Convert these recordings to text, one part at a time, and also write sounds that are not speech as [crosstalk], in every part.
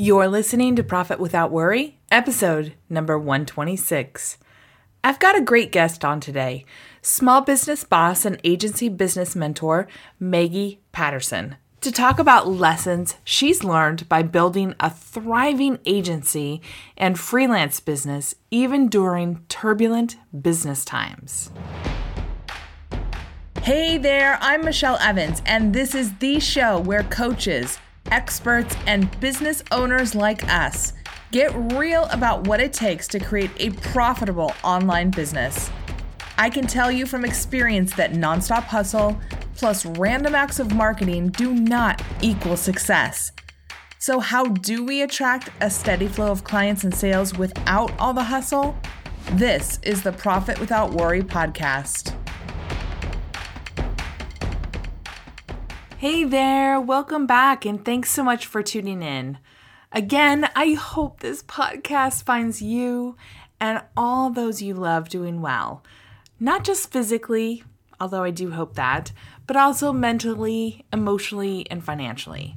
You're listening to Profit Without Worry, episode number 126. I've got a great guest on today small business boss and agency business mentor, Maggie Patterson, to talk about lessons she's learned by building a thriving agency and freelance business even during turbulent business times. Hey there, I'm Michelle Evans, and this is the show where coaches, experts, and business owners like us get real about what it takes to create a profitable online business. I can tell you from experience that nonstop hustle plus random acts of marketing do not equal success. So, how do we attract a steady flow of clients and sales without all the hustle? This is the Profit Without Worry podcast. Hey there, welcome back, and thanks so much for tuning in. Again, I hope this podcast finds you and all those you love doing well, not just physically, although I do hope that, but also mentally, emotionally, and financially.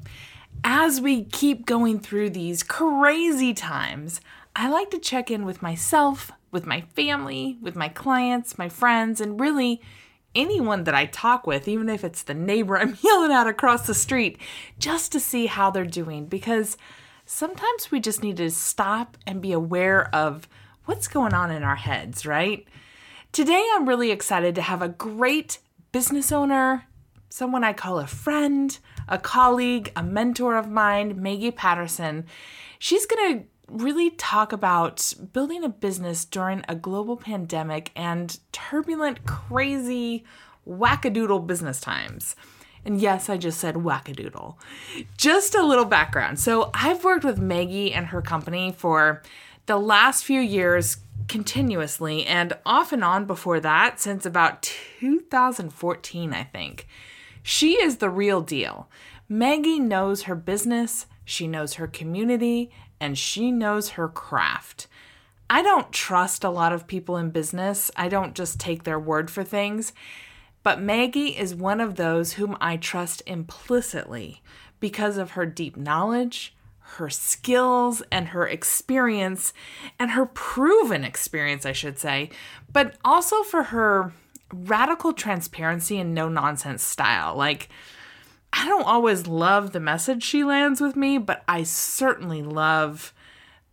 As we keep going through these crazy times, I like to check in with myself, with my family, with my clients, my friends, and really anyone that I talk with, even if it's the neighbor [laughs] I'm yelling at across the street, just to see how they're doing. Because sometimes we just need to stop and be aware of what's going on in our heads, right? Today, I'm really excited to have a great business owner, someone I call a friend, a colleague, a mentor of mine, Maggie Patterson. She's going to really talk about building a business during a global pandemic and turbulent, crazy, wackadoodle business times. And yes, I just said wackadoodle. Just a little background. So, I've worked with Maggie and her company for the last few years continuously, and off and on before that since about 2014, I think. She is the real deal. Maggie knows her business, she knows her community, and she knows her craft. I don't trust a lot of people in business. I don't just take their word for things. But Maggie is one of those whom I trust implicitly because of her deep knowledge, her skills, and her experience, and her proven experience, I should say, but also for her radical transparency and no nonsense style. Like, I don't always love the message she lands with me, but I certainly love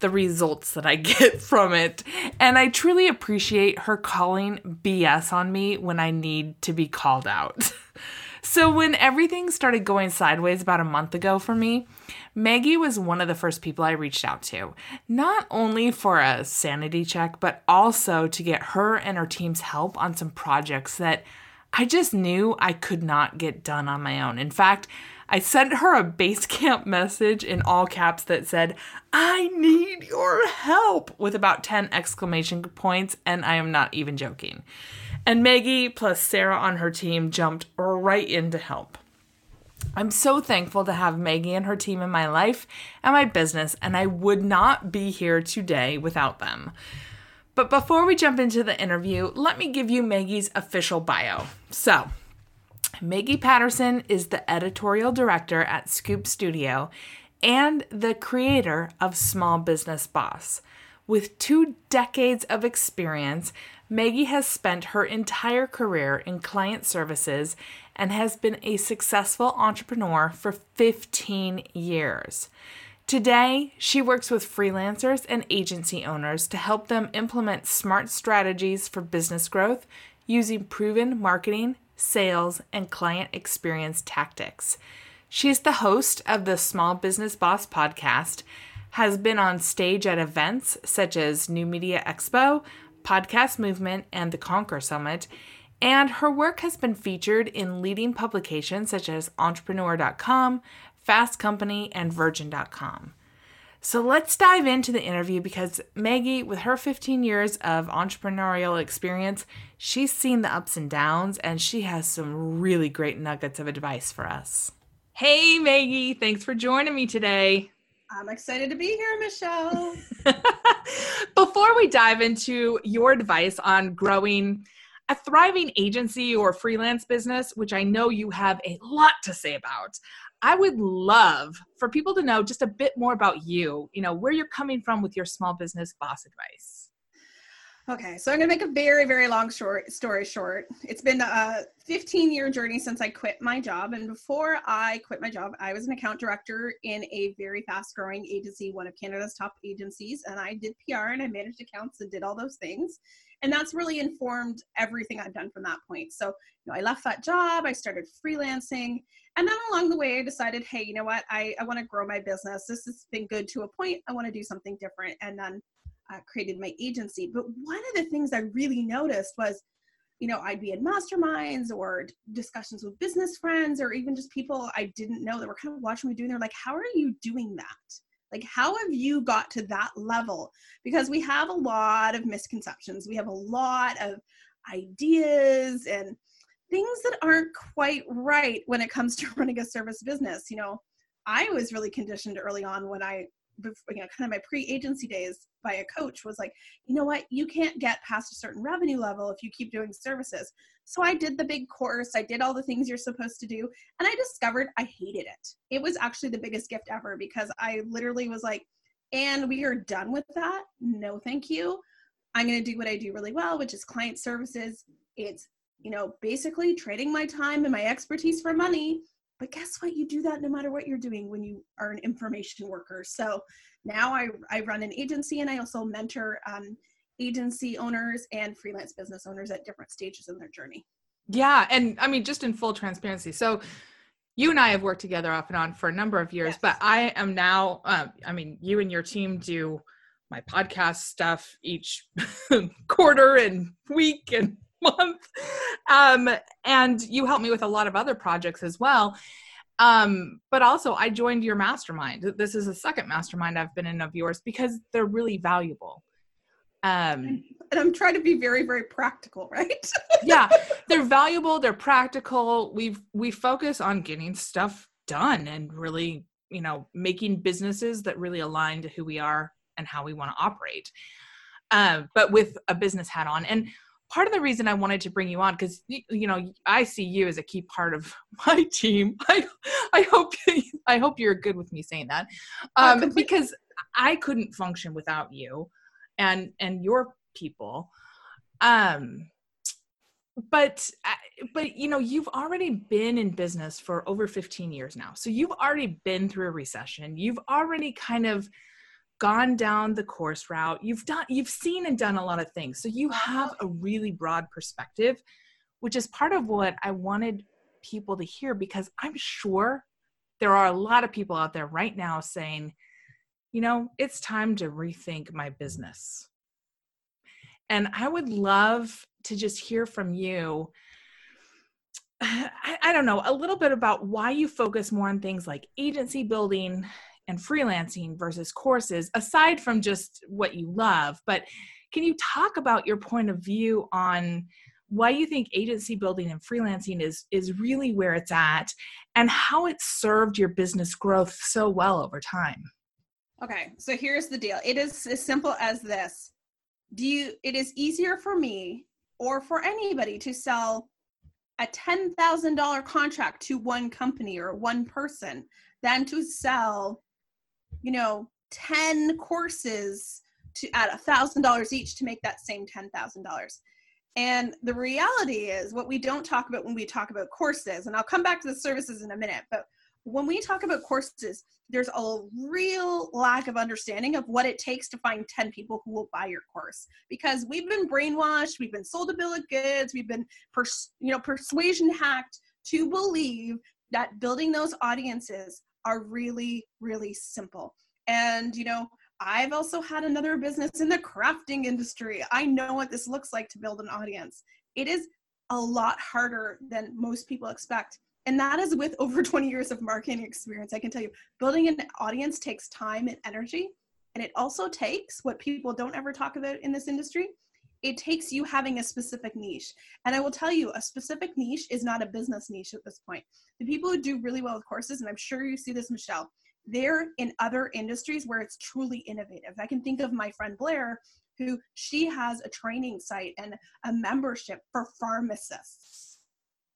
the results that I [laughs] get from it. And I truly appreciate her calling BS on me when I need to be called out. [laughs] so, when everything started going sideways about a month ago for me, Maggie was one of the first people I reached out to, not only for a sanity check, but also to get her and her team's help on some projects that I just knew I could not get done on my own. In fact, I sent her a Basecamp message in all caps that said, I need your help, with about 10 exclamation points, and I am not even joking. And Maggie plus Sarah on her team jumped right in to help. I'm so thankful to have Maggie and her team in my life and my business, and I would not be here today without them. But before we jump into the interview, let me give you Maggie's official bio. So, Maggie Patterson is the editorial director at Scoop Studio and the creator of Small Business Boss. With two decades of experience, Maggie has spent her entire career in client services and has been a successful entrepreneur for 15 years. Today, she works with freelancers and agency owners to help them implement smart strategies for business growth using proven marketing, sales, and client experience tactics. She is the host of the Small Business Boss podcast, has been on stage at events such as New Media Expo, Podcast Movement, and the Conquer Summit, and her work has been featured in leading publications such as Entrepreneur.com, Fast Company, and Virgin.com. So let's dive into the interview because Maggie, with her 15 years of entrepreneurial experience, she's seen the ups and downs and she has some really great nuggets of advice for us. Hey, Maggie, thanks for joining me today. I'm excited to be here, Michelle. [laughs] Before we dive into your advice on growing a thriving agency or freelance business, which I know you have a lot to say about, I would love for people to know just a bit more about you, you know, where you're coming from with your small business boss advice. Okay, so I'm gonna make a very, very long short story short. It's been a 15 year journey since I quit my job. And before I quit my job, I was an account director in a very fast growing agency, one of Canada's top agencies. And I did PR and I managed accounts and did all those things. And that's really informed everything I've done from that point. So, you know, I left that job, I started freelancing. And then along the way, I decided, hey, you know what? I, I want to grow my business. This has been good to a point. I want to do something different. And then uh, created my agency. But one of the things I really noticed was, you know, I'd be in masterminds or discussions with business friends or even just people I didn't know that were kind of watching me doing. They're like, "How are you doing that? Like, how have you got to that level?" Because we have a lot of misconceptions. We have a lot of ideas and things that aren't quite right when it comes to [laughs] running a service business. You know, I was really conditioned early on when I before, you know, kind of my pre-agency days by a coach was like, you know what, you can't get past a certain revenue level if you keep doing services. So I did the big course, I did all the things you're supposed to do, and I discovered I hated it. It was actually the biggest gift ever because I literally was like, and we are done with that. No, thank you. I'm going to do what I do really well, which is client services. It's, you know, basically trading my time and my expertise for money but guess what? You do that no matter what you're doing when you are an information worker. So now I, I run an agency and I also mentor um, agency owners and freelance business owners at different stages in their journey. Yeah. And I mean, just in full transparency. So you and I have worked together off and on for a number of years, yes. but I am now, um, I mean, you and your team do my podcast stuff each [laughs] quarter and week and month. Um, and you helped me with a lot of other projects as well. Um, but also, I joined your mastermind. This is the second mastermind I've been in of yours because they're really valuable. Um, and I'm trying to be very, very practical, right? [laughs] yeah, they're valuable. They're practical. We've we focus on getting stuff done and really, you know, making businesses that really align to who we are and how we want to operate. Uh, but with a business hat on, and part of the reason I wanted to bring you on because you know I see you as a key part of [laughs] my team. [laughs] I I hope [laughs] I hope you're good with me saying that um, uh, because I couldn't function without you and and your people. Um, but uh, but you know you've already been in business for over 15 years now so you've already been through a recession you've already kind of gone down the course route you've done you've seen and done a lot of things. So you have a really broad perspective which is part of what i wanted people to hear because i'm sure there are a lot of people out there right now saying you know it's time to rethink my business. And i would love to just hear from you. [sighs] I, I, don't know, a little bit about why you focus more on things like agency building and freelancing versus courses aside from just what you love but can you talk about your point of view on why you think agency building and freelancing is is really where it's at and how it served your business growth so well over time? Okay so here's the deal. It is as simple as this. Do you it is easier for me or for anybody to sell a $10,000 contract to one company or one person than to sell you know, 10 courses to at a thousand dollars each to make that same ten thousand dollars. And the reality is what we don't talk about when we talk about courses, and I'll come back to the services in a minute, but when we talk about courses, there's a real lack of understanding of what it takes to find 10 people who will buy your course because we've been brainwashed, we've been sold a bill of goods, we've been pers- you know persuasion hacked to believe that building those audiences are really, really simple. And, you know, I've also had another business in the crafting industry. I know what this looks like to build an audience. It is a lot harder than most people expect. And that is with [laughs] over 20 years of marketing experience. I can tell you, building an audience takes time and energy. And it also takes what people don't ever talk about in this industry it takes you having a specific niche. And I will tell you, a specific niche is not a business niche at this point. The people who do really well with courses, and I'm sure you see this, Michelle, they're in other industries where it's truly innovative. I can think of my friend Blair, who she has a training site and a membership for pharmacists,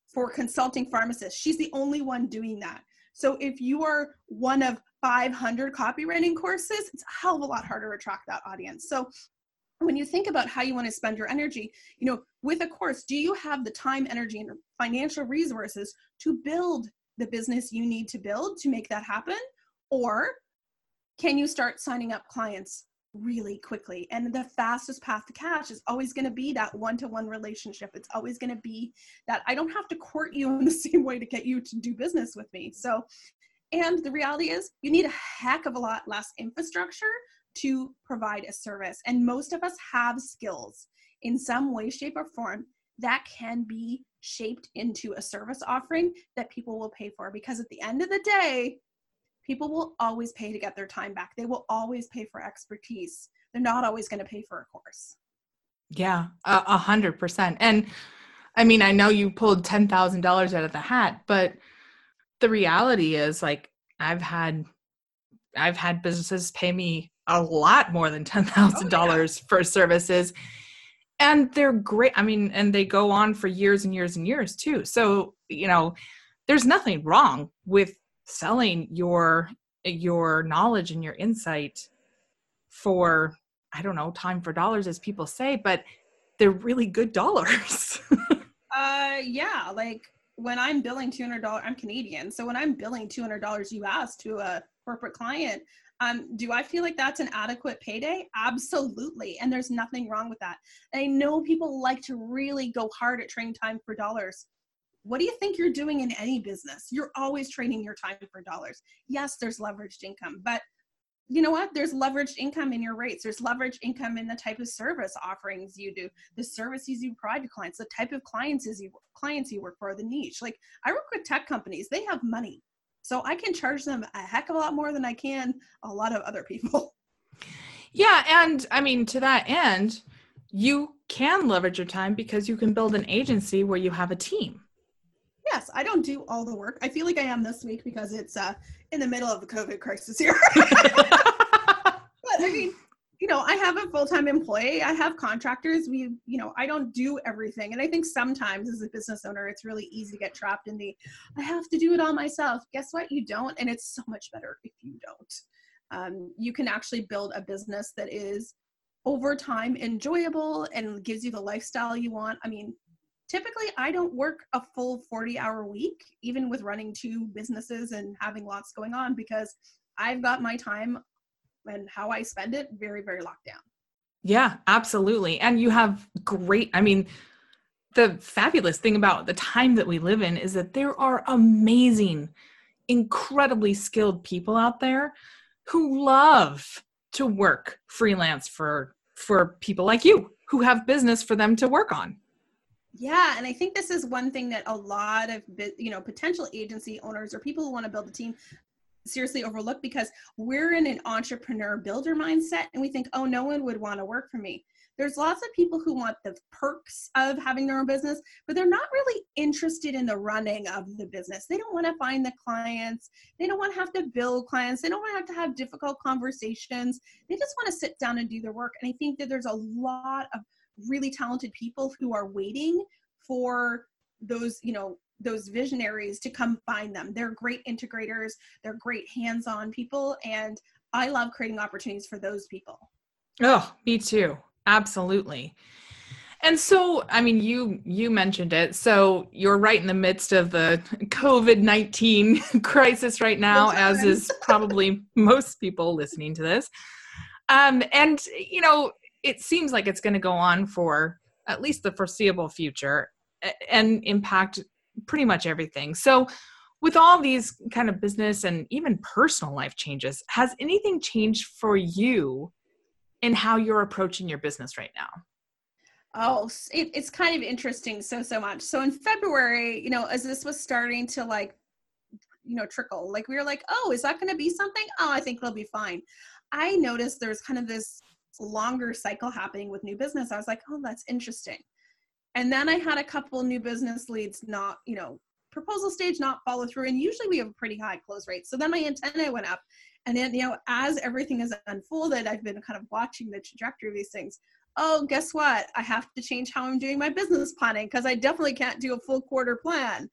for consulting pharmacists. She's the only one doing that. So if you are one of 500 copywriting courses, it's a hell of a lot harder to attract that audience. So when you think about how you want to spend your energy, you know, with a course, do you have the time, energy, and financial resources to build the business you need to build to make that happen? Or can you start signing up clients really quickly? And the fastest path to cash is always going to be that one to one relationship. It's always going to be that I don't have to court you [laughs] in the same way to get you to do business with me. So, and the reality is, you need a heck of a lot less infrastructure to provide a service. And most of us have skills in some way, shape, or form that can be shaped into a service offering that people will pay for. Because at the end of the day, people will always pay to get their time back. They will always pay for expertise. They're not always going to pay for a course. Yeah, a hundred percent. And I mean, I know you pulled ten thousand dollars out of the hat, but the reality is, like, I've had, I've had businesses pay me a lot more than ten thousand oh, dollars yeah. for services, and they're great. I mean, and they go on for years and years and years too. So you know, there's nothing wrong with selling your your knowledge and your insight for i don't know time for dollars as people say but they're really good dollars [laughs] uh yeah like when i'm billing $200 i'm canadian so when i'm billing $200 us to a corporate client um, do I feel like that's an adequate payday? Absolutely. And there's nothing wrong with that. I know people like to really go hard at trading time for dollars what do you think you're doing in any business? You're always trading your time for dollars. Yes, there's leveraged income, but you know what? There's leveraged income in your rates. There's leveraged income in the type of service offerings you do, the services you provide to clients, the type of clients you clients you work for, the niche. Like I work with tech companies, they have money. So I can charge them a heck of a lot more than I can a lot of other people. [laughs] Yeah, and I mean to that end, you can leverage your time because you can build an agency where you have a team yes, I don't do all the work. I feel like I am this week because it's uh, in the middle of the COVID crisis here. [laughs] [laughs] but I mean, you know, I have a full-time employee. I have contractors. We, you know, I don't do everything. And I think sometimes as a business owner, it's really easy to get trapped in the, I have to do it all myself. Guess what? You don't. And it's so much better if you don't. Um, you can actually build a business that is over time enjoyable and gives you the lifestyle you want. I mean, typically I don't work a full 40 hour week, even with running two businesses and having lots going on, because I've got my time and how I spend it very, very locked down. Yeah, absolutely. And you have great, I mean, the fabulous thing about the time that we live in is that there are amazing, incredibly skilled people out there who love to work freelance for for people like you who have business for them to work on yeah, and I think this is one thing that a lot of you know potential agency owners or people who want to build a team seriously overlooked because we're in an entrepreneur builder mindset and we think, oh, no one would want to work for me. There's lots of people who want the perks of having their own business, but they're not really interested in the running of the business. They don't want to find the clients. They don't want to have to build clients. They don't want to have to have difficult conversations. They just want to sit down and do their work. And I think that there's a lot of really talented people who are waiting for those you know those visionaries to come find them. They're great integrators. They're great hands-on people and i love creating opportunities for those people. Oh me too. Absolutely. And so i mean you you mentioned it. So you're right in the midst of the [laughs] covid-19 [laughs] crisis right now as is [laughs] probably most people listening to this. Um and you know it seems like it's going to go on for at least the foreseeable future and impact pretty much everything. So, with all these kind of business and even personal life changes, has anything changed for you in how you're approaching your business right now? Oh, it, it's kind of interesting so, so much. So, in February, you know, as this was starting to like, you know, trickle, like we were like, oh, is that going to be something? Oh, I think it'll be fine. I noticed there's kind of this longer cycle happening with new business. I was like, oh, that's interesting. And then I had a couple new business leads not, you know, proposal stage not follow through. And usually we have a pretty high close rate. So then my antenna went up. And then, you know, as everything has unfolded, I've been kind of watching the trajectory of these things. oh, guess what? I have to change how I'm doing my business planning because I definitely can't do a full quarter plan.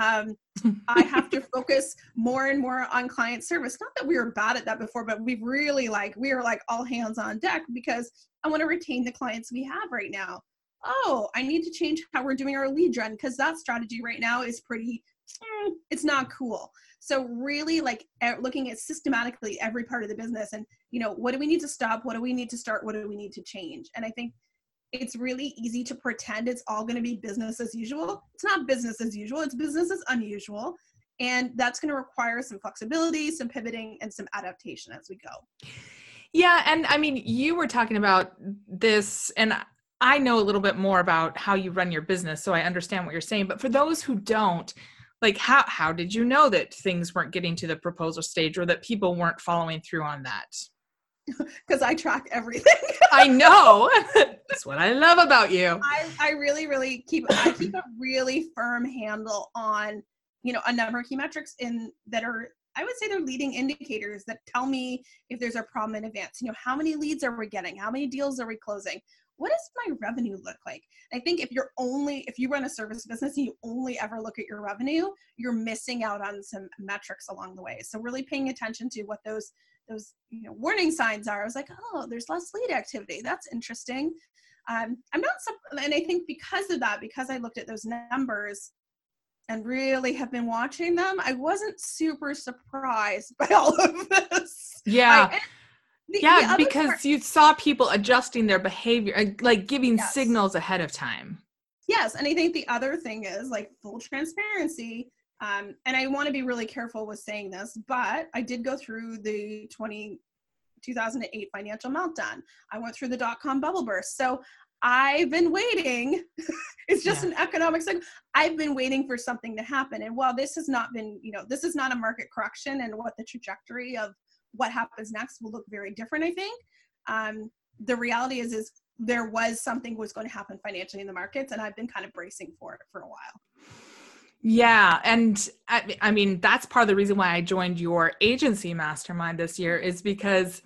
Um, [laughs] I have to focus more and more on client service. Not that we were bad at that before, but we've really like, we are like all hands on deck because I want to retain the clients we have right now. Oh, I need to change how we're doing our lead gen because that strategy right now is pretty, eh, it's not cool. So really like looking at systematically every part of the business and, you know, what do we need to stop? What do we need to start? What do we need to change? And I think it's really easy to pretend it's all going to be business as usual. It's not business as usual, it's business as unusual. And that's going to require some flexibility, some pivoting, and some adaptation as we go. Yeah. And I mean, you were talking about this, and I know a little bit more about how you run your business, so I understand what you're saying. But for those who don't, like how how did you know that things weren't getting to the proposal stage or that people weren't following through on that? [laughs] because I track everything. [laughs] I know. [laughs] That's what I love about you. I, I really, really keep I keep a really firm handle on, you know, a number of key metrics in that are I would say they're leading indicators that tell me if there's a problem in advance. You know, how many leads are we getting? How many deals are we closing? What does my revenue look like? I think if you're only if you run a service business and you only ever look at your revenue, you're missing out on some metrics along the way. So really paying attention to what those those you know warning signs are. I was like, oh, there's less lead activity. That's interesting. Um, I'm not, and I think because of that, because I looked at those numbers and really have been watching them, I wasn't super surprised [laughs] by all of this. Yeah. I, the, yeah, the because part, you saw people adjusting their behavior, like giving yes. signals ahead of time. Yes, and I think the other thing is like full transparency. Um, and I want to be really careful with saying this, but I did go through the 20, 2008 financial meltdown. I went through the dot com bubble burst. So I've been waiting. [laughs] it's just yeah. an economic cycle. I've been waiting for something to happen. And while this has not been, you know, this is not a market correction and what the trajectory of what happens next will look very different, I think. Um, the reality is, is there was something was going to happen financially in the markets and I've been kind of bracing for it for a while. Yeah. And I, I, mean, that's part of the reason why I joined your agency mastermind this year is because,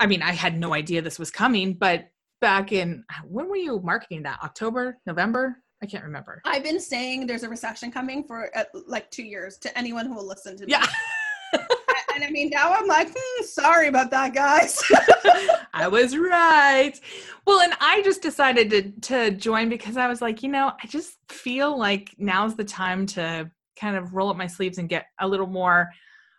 I mean, I had no idea this was coming, but back in, when were you marketing that? October, November? I can't remember. I've been saying there's a recession coming for uh, like two years to anyone who will listen to me. Yeah. [laughs] and I mean, now I'm like, hmm, sorry about that, guys. [laughs] I was right. Well, and I just decided to to join because I was like, you know, I just feel like now's the time to kind of roll up my sleeves and get a little more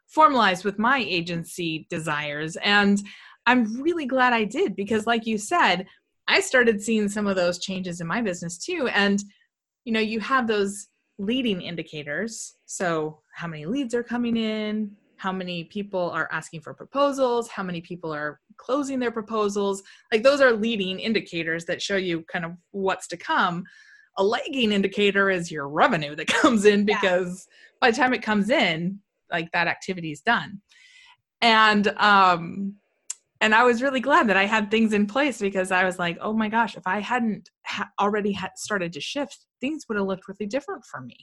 formalized with my agency desires. And I'm really glad I did because, like you said, I started seeing some of those changes in my business too. And, you know, you have those leading indicators. So, how many leads are coming in? How many people are asking for proposals, how many people are closing their proposals. Like those are leading indicators that show you kind of what's to come. A lagging indicator is your revenue that [laughs] comes in because yeah. by the time it comes in, like that activity is done. And um and I was really glad that I had things in place because I was like, oh my gosh, if I hadn't ha- already had started to shift, things would have looked really different for me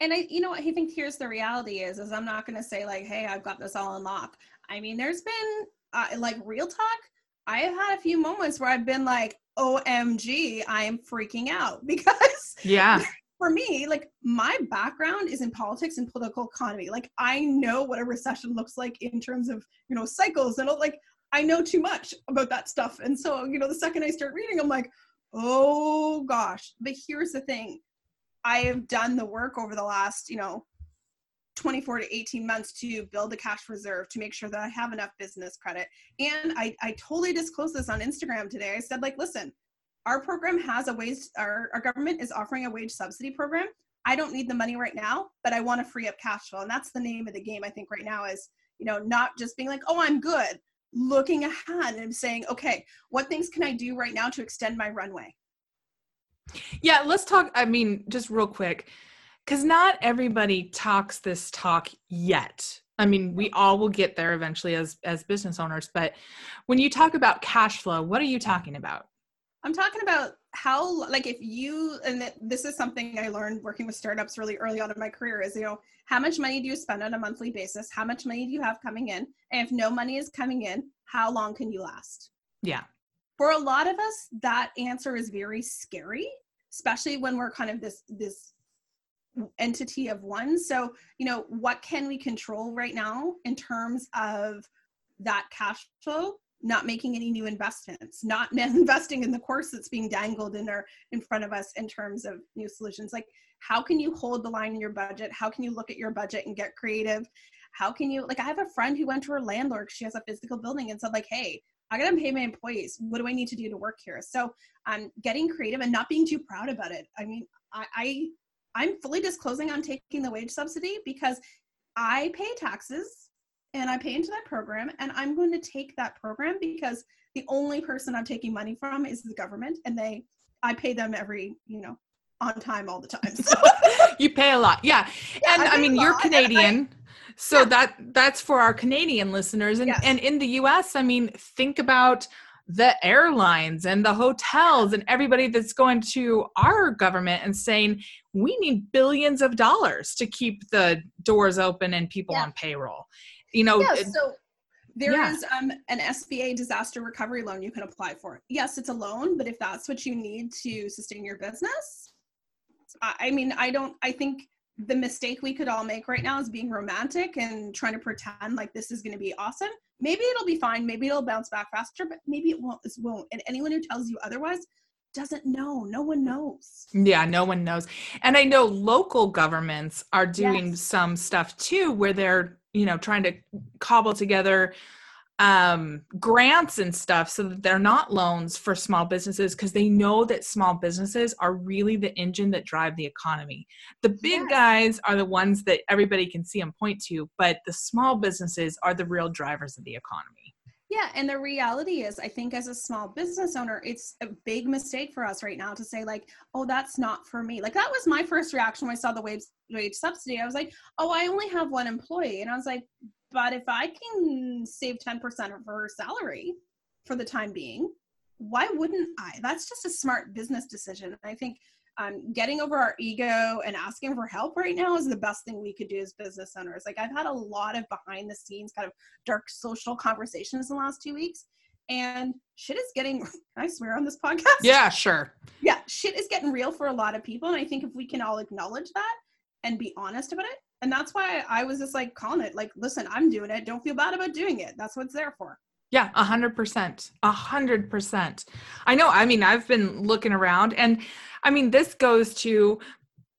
and I, you know, what, I think here's the reality is, is I'm not going to say like, hey, I've got this all unlocked. I mean, there's been uh, like real talk. I have had a few moments where I've been like, OMG, I am freaking out [laughs] because yeah. For me, like my background is in politics and political economy. Like I know what a recession looks like in terms of, you know, cycles and like I know too much about that stuff. And so, you know, the second I start reading, I'm like, oh gosh. But here's the thing I have done the work over the last, you know, 24 to 18 months to build a cash reserve to make sure that I have enough business credit. And I, I totally disclosed this on Instagram today. I said, like, listen, our program has a wage, our, our government is offering a wage subsidy program. I don't need the money right now, but I want to free up cash flow. And that's the name of the game, I think, right now is, you know, not just being like, oh, I'm good, looking ahead and saying, okay, what things can I do right now to extend my runway? Yeah, let's talk. I mean, just real quick, because not everybody talks this talk yet. I mean, we all will get there eventually as as business owners. But when you talk about cash flow, what are you talking about? I'm talking about how, like, if you and this is something I learned working with startups really early on in my career is you know how much money do you spend on a monthly basis? How much money do you have coming in? And if no money is coming in, how long can you last? Yeah. For a lot of us, that answer is very scary, especially when we're kind of this this entity of one. So, you know, what can we control right now in terms of that cash flow? Not making any new investments, not [laughs] investing in the course that's being dangled in our in front of us in terms of new solutions. Like, how can you hold the line in your budget? How can you look at your budget and get creative? How can you like? I have a friend who went to her landlord. She has a physical building and said, like, hey, I gotta pay my employees. What do I need to do to work here? So I'm um, getting creative and not being too proud about it. I mean, I, I I'm fully disclosing I'm taking the wage subsidy because I pay taxes and I pay into that program and I'm going to take that program because the only person I'm taking money from is the government and they I pay them every, you know, on time all the time. [laughs] So. [laughs] you pay a lot. Yeah. yeah and I, I mean, you're Canadian. So yeah. that that's for our Canadian listeners and yes. and in the US, I mean, think about the airlines and the hotels and everybody that's going to our government and saying we need billions of dollars to keep the doors open and people yeah. on payroll you know yeah, so there yeah. is um, an SBA disaster recovery loan you can apply for. Yes, it's a loan, but if that's what you need to sustain your business, I mean, I don't, I think the mistake we could all make right now is being romantic and trying to pretend like this is going to be awesome. Maybe it'll be fine maybe it'll bounce back faster but maybe it won't it won't. And anyone who tells you otherwise doesn't know. No one knows. Yeah no one knows. And i know local governments are doing yes. some stuff too where they're you know trying to cobble together um, grants and stuff so that they're not loans for small businesses because they know that small businesses are really the engine that drive the economy. The big yes. guys are the ones that everybody can see and point to, but the small businesses are the real drivers of the economy. Yeah, and the reality is, I think as a small business owner, it's a big mistake for us right now to say, like, oh, that's not for me. Like, that was my first reaction when I saw the wage, wage subsidy. I was like, oh, I only have one employee. And I was like, but if I can save 10% of her salary for the time being, why wouldn't I? That's just a smart business decision. I think um, getting over our ego and asking for help right now is the best thing we could do as business owners. Like I've had a lot of behind the scenes kind of dark social conversations in the last two weeks. And shit is getting, can [laughs] I swear on this podcast? Yeah, sure. Yeah, shit is getting real for a lot of people. And I think if we can all acknowledge that and be honest about it, and that's why I was just like calling it like, listen, I'm doing it. Don't feel bad about doing it. That's what it's there for. Yeah, a hundred percent. A hundred percent. I know. I mean, I've been looking around and I mean, this goes to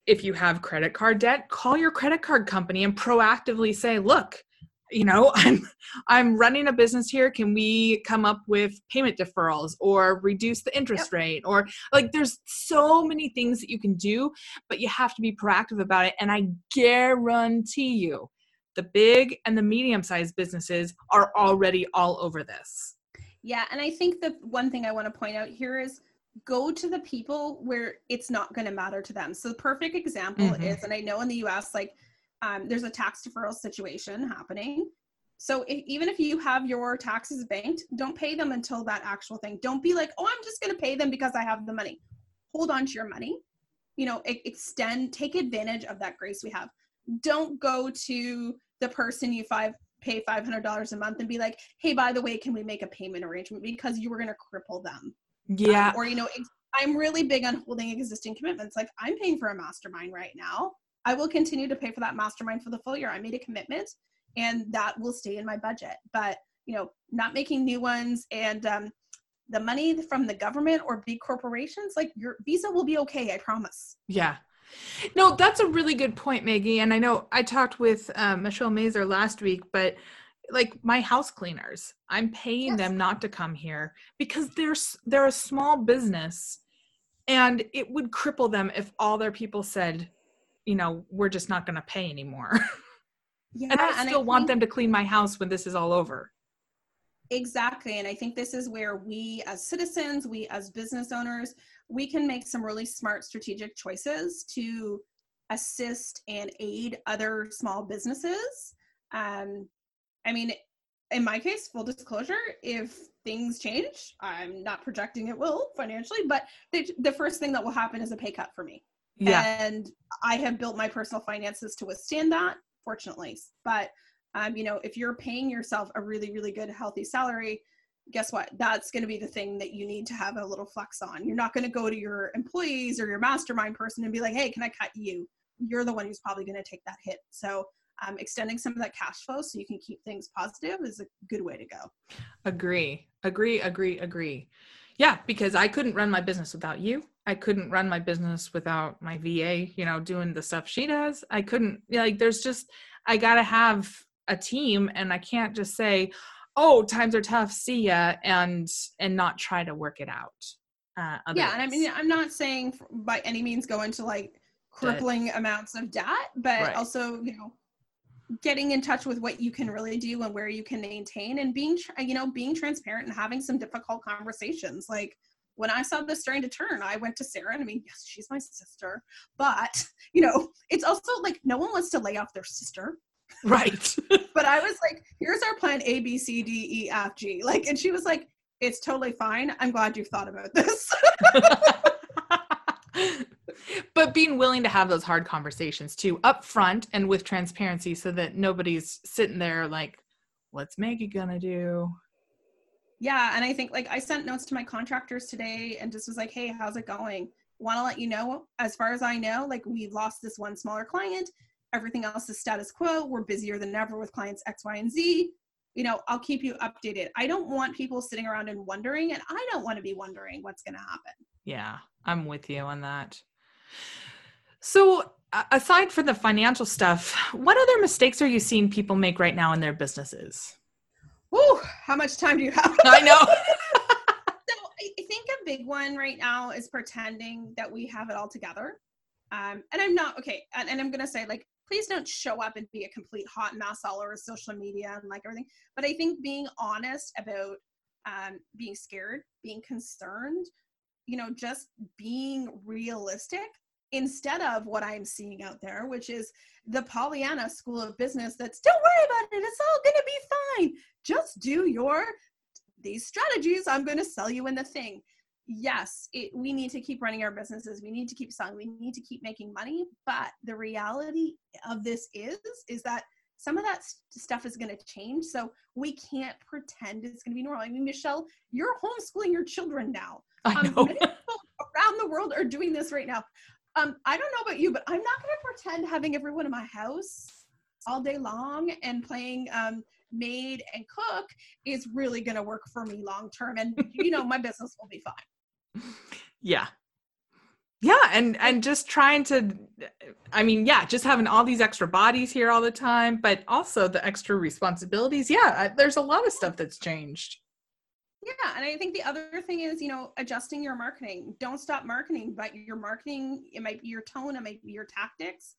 if you have credit card debt, call your credit card company and proactively say, look, you know [laughs] i'm i'm running a business here can we come up with payment deferrals or reduce the interest yep. rate or like there's so many things that you can do but you have to be proactive about it and i guarantee you the big and the medium sized businesses are already all over this yeah and i think the one thing i want to point out here is go to the people where it's not going to matter to them so the perfect example mm-hmm. is and i know in the us like um, there's a tax deferral situation happening. So if, even if you have your taxes banked, don't pay them until that actual thing. Don't be like, oh, I'm just going to pay them because I have the money. Hold on to your money. You know, extend, take advantage of that grace we have. Don't go to the person you five pay five hundred dollars a month and be like, hey, by the way, can we make a payment arrangement because you were going to cripple them. Yeah. Um, or you know, I'm really big on holding existing commitments. Like I'm paying for a mastermind right now. I will continue to pay for that mastermind for the full year. I made a commitment and that will stay in my budget. But, you know, not making new ones and um, the money from the government or big corporations, like your visa will be okay, I promise. Yeah. No, that's a really good point, Maggie. And I know I talked with uh, Michelle Mazur last week, but like my house cleaners, I'm paying yes. them not to come here because they're they're a small business, and it would cripple them if all their people said, you know, we're just not going to pay anymore. [laughs] Yeah, and I still and I want them to clean my house when this is all over. Exactly. And I think this is where we as citizens, we as business owners, we can make some really smart strategic choices to assist and aid other small businesses. Um, I mean, in my case, full disclosure, if things change, I'm not projecting it will financially, but the, the first thing that will happen is a pay cut for me. Yeah. And I have built my personal finances to withstand that, fortunately. But um, you know, if you're paying yourself a really, really good, healthy salary, guess what? That's going to be the thing that you need to have a little flex on. You're not going to go to your employees or your mastermind person and be like, hey, can I cut you? You're the one who's probably going to take that hit. So, um, extending some of that cash flow so you can keep things positive is a good way to go. Agree, agree, agree, agree. Yeah, because I couldn't run my business without you. I couldn't run my business without my VA, you know, doing the stuff she does. I couldn't, like, there's just, I got to have a team and I can't just say, oh times are tough see ya and and not try to work it out uh, yeah and i mean i'm not saying by any means go into like crippling amounts of debt but right. also you know getting in touch with what you can really do and where you can maintain and being you know being transparent and having some difficult conversations like when I saw this starting to turn, I went to Sarah and I mean, yes, she's my sister, but you know, it's also like no one wants to lay off their sister. Right. [laughs] but I was like, here's our plan A, B, C, D, E, F, G. Like, and she was like, it's totally fine. I'm glad you've thought about this. [laughs] [laughs] but being willing to have those hard conversations too, up front and with transparency so that nobody's sitting there like, what's Maggie gonna do? Yeah. And I think like I sent notes to my contractors today and just was like, hey, how's it going? Want to let you know, as far as I know, like we've lost this one smaller client everything else is status quo. We're busier than ever with clients X, Y, and Z. You know, I'll keep you updated. I don't want people sitting around and wondering, and I don't want to be wondering what's going to happen. Yeah, I'm with you on that. So, aside from the financial stuff, what other mistakes are you seeing people make right now in their businesses? Whew, how much time do you have? I know. [laughs] [laughs] so, I think a big one right now is pretending that we have it all together. Um, and I'm not okay. And, and I'm gonna say like please don't show up and be a complete hot mess all over social media and like everything. But I think being honest about um, being scared, being concerned, you know, just being realistic instead of what I'm seeing out there, which is the Pollyanna school of business that's don't worry about it, it's all gonna be fine. Just do your these strategies I'm gonna sell you in the thing yes, it, we need to keep running our businesses. We need to keep selling. We need to keep making money. But the reality of this is, is that some of that st- stuff is going to change. So we can't pretend it's going to be normal. I mean, Michelle, you're homeschooling your children now. I um, around the world are doing this right now. Um, I don't know about you, but I'm not going to pretend having everyone in my house all day long and playing um, maid and cook is really going to work for me long term. And [laughs] you know, my business will be fine yeah yeah and and just trying to i mean yeah just having all these extra bodies here all the time but also the extra responsibilities yeah there's a lot of stuff that's changed yeah and i think the other thing is you know adjusting your marketing don't stop marketing but your marketing it might be your tone it might be your tactics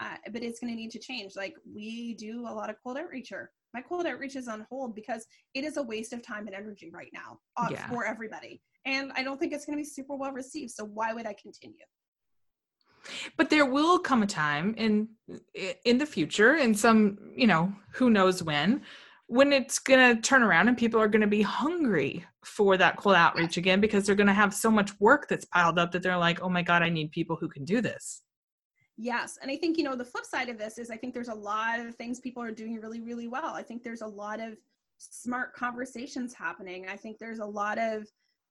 uh, but it's going to need to change like we do a lot of cold outreacher my cold outreach is on hold because it is a waste of time and energy right now uh, yeah. for everybody and I don't think it's going to be super well received. So why would I continue? But there will come a time in in the future, in some you know who knows when, when it's going to turn around and people are going to be hungry for that cold outreach again because they're going to have so much work that's piled up that they're like, oh my god, I need people who can do this. Yes. And I think, you know, the flip side of this is I think there's a lot of things people are doing really, really well. I think there's a lot of smart conversations happening. I think there's a lot of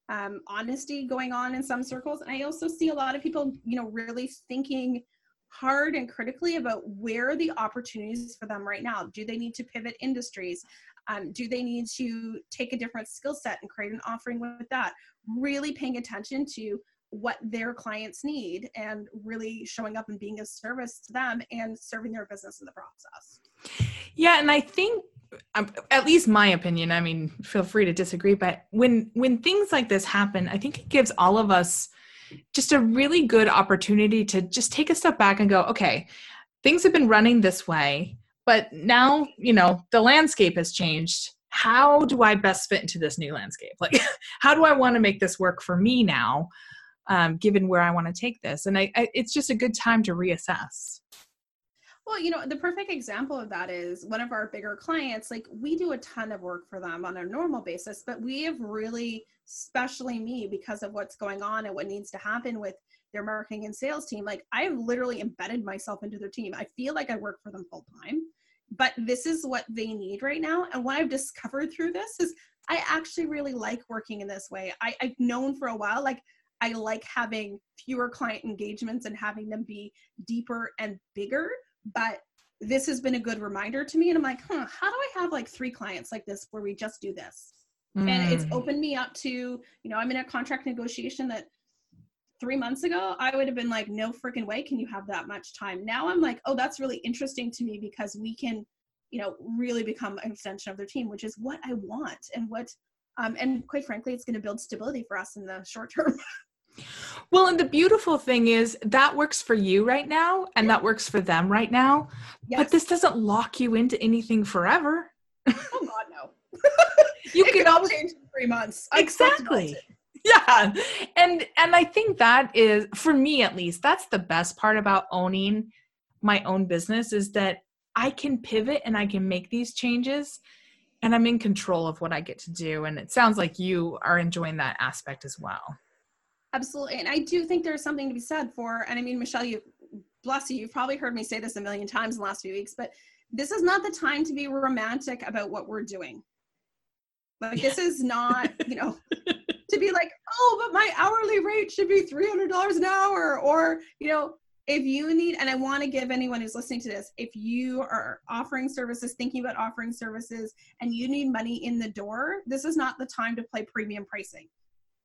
um, honesty going on in some circles. And I also see a lot of people, you know, really thinking hard and critically about where are the opportunities for them right now. Do they need to pivot industries? Um, do they need to take a different skill set and create an offering with that? Really paying attention to what their clients need and really showing up and being a service to them and serving their business in the process. Yeah, and I think um, at least my opinion i mean feel free to disagree but when when things like this happen i think it gives all of us just a really good opportunity to just take a step back and go okay things have been running this way but now you know the landscape has changed. How do i best fit into this new landscape? Like [laughs] how do i want to make this work for me now um, given where i want to take this? And I, I it's just a good time to reassess. Well, you know, the perfect example of that is one of our bigger clients. Like, we do a ton of work for them on a normal basis, but we have really, especially me, because of what's going on and what needs to happen with their marketing and sales team. Like, I have literally embedded myself into their team. I feel like I work for them full time, but this is what they need right now. And what I've discovered through this is I actually really like working in this way. I, I've known for a while, like I like having fewer client engagements and having them be deeper and bigger. But this has been a good reminder to me. And I'm like, huh, how do I have like three clients like this where we just do this? Mm. And it's mm. opened me up to, you know, I'm in a contract negotiation that three months ago, I would have been like, no freaking way can you have that much time. Now I'm like, oh, that's really interesting to me because we can, you know, really become an extension of their team, which is what I want and what, um, and quite frankly, it's going to build stability for us in the short term. [laughs] Well, and the beautiful thing is that works for you right now and that works for them right now. Yes. But this doesn't lock you into anything forever. [laughs] Oh God, no. [laughs] you can all change in three months. I exactly. Yeah. And and I think that is for me at least, that's the best part about owning my own business is that I can pivot and I can make these changes and I'm in control of what I get to do. And it sounds like you are enjoying that aspect as well. Absolutely. And I do think there's something to be said for, and I mean, Michelle, you bless you, you've probably heard me say this a million times in the last few weeks, but this is not the time to be romantic about what we're doing. Like, yeah. this is not, you know, [laughs] to be like, oh, but my hourly rate should be $300 an hour. Or, you know, if you need, and I want to give anyone who's listening to this, if you are offering services, thinking about offering services, and you need money in the door, this is not the time to play premium pricing.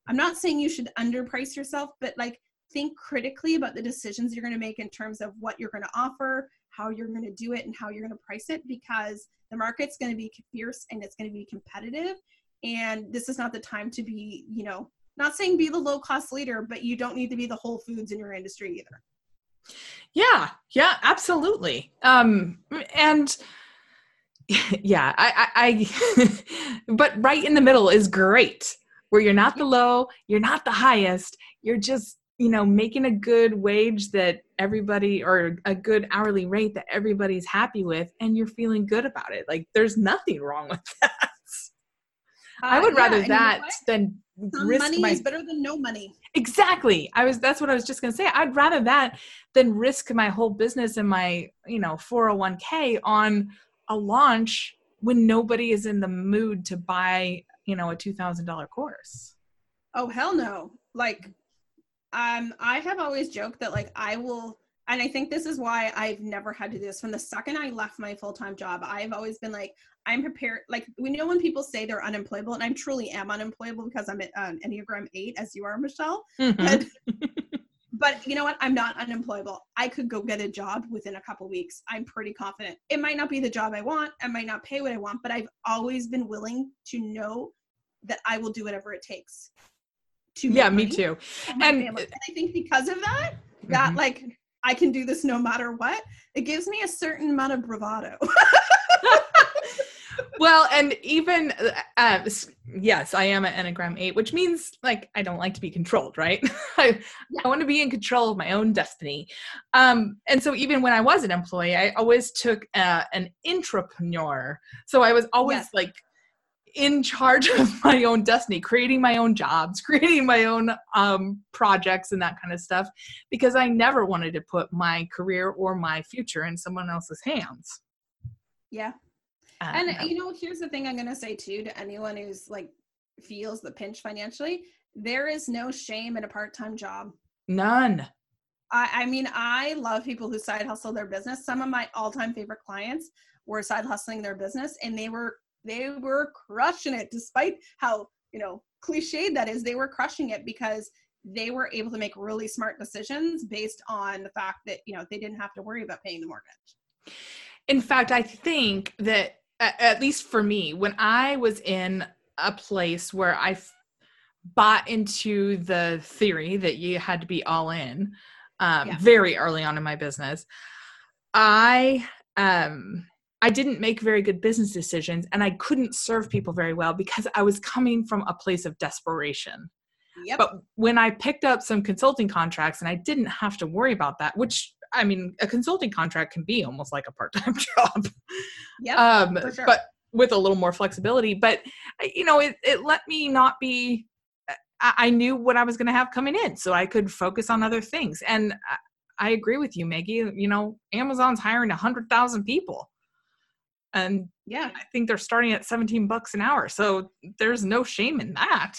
I'm not saying you should underprice yourself, but like think critically about the decisions you're going to make in terms of what you're going to offer, how you're going to do it, and how you're going to price it because the market's going to be fierce and it's going to be competitive. And this is not the time to be, you know, not saying be the low cost leader, but you don't need to be the Whole Foods in your industry either. Yeah, yeah, absolutely. Um, and [laughs] yeah, I, I, I [laughs] but right in the middle is great where you're not the low, you're not the highest, you're just, you know, making a good wage that everybody or a good hourly rate that everybody's happy with and you're feeling good about it. Like there's nothing wrong with [laughs] that. Uh, I would yeah, rather that than Some risk money my is better than no money. Exactly. I was that's what I was just going to say. I'd rather that than risk my whole business and my, you know, 401k on a launch when nobody is in the mood to buy you know a $2000 course oh hell no like um i have always joked that like i will and i think this is why i've never had to do this. From the second i left my full-time job i've always been like i'm prepared like we know when people say they're unemployable and i truly am unemployable because i'm an um, enneagram 8 as you are michelle. Mm-hmm. but [laughs] but you know what? I'm not unemployable. I could go get a job within a couple weeks. I'm pretty confident. It might not be the job i want. I might not pay what i want but i've always been willing to know that i will do whatever it takes to yeah me too and, and, i think because of that that mm-hmm. like i can do this no matter what it gives me a certain amount of bravado [laughs] well, and even uh, yes, I am an Enneagram eight, which means like I don't like to be controlled, right? [laughs] I, yeah. I want to be in control of my own destiny. Um, and so even when I was an employee, I always took uh, an intrapreneur. So I was always yes. like in charge of [laughs] my own destiny, creating my own jobs, [laughs] creating my own um, projects, and that kind of stuff, because I never wanted to put my career or my future in someone else's hands. Yeah, and you know, here's the thing I'm going to say too to anyone who's like feels the pinch financially: there is no shame in a part-time job. None. I, I mean, I love people who side hustle their business. Some of my all-time favorite clients were side hustling their business, and they were they were crushing it, despite how you know cliched that is. They were crushing it because they were able to make really smart decisions based on the fact that you know they didn't have to worry about paying the mortgage. In fact, I think that at least for me, when I was in a place where I bought into the theory that you had to be all in um, yeah. very early on in my business, I um, I didn't make very good business decisions, and I couldn't serve people very well because I was coming from a place of desperation. Yep. But when I picked up some consulting contracts and I didn't have to worry about that, which I mean, a consulting contract can be almost like a part-time [laughs] job. Yeah, um, sure. but with a little more flexibility. But you know, it it let me not be. I, I knew what I was going to have coming in, so I could focus on other things. And I, I agree with you, Maggie. You know, Amazon's hiring a hundred thousand people. And yeah, I think they're starting at 17 bucks an hour. So there's no shame in that.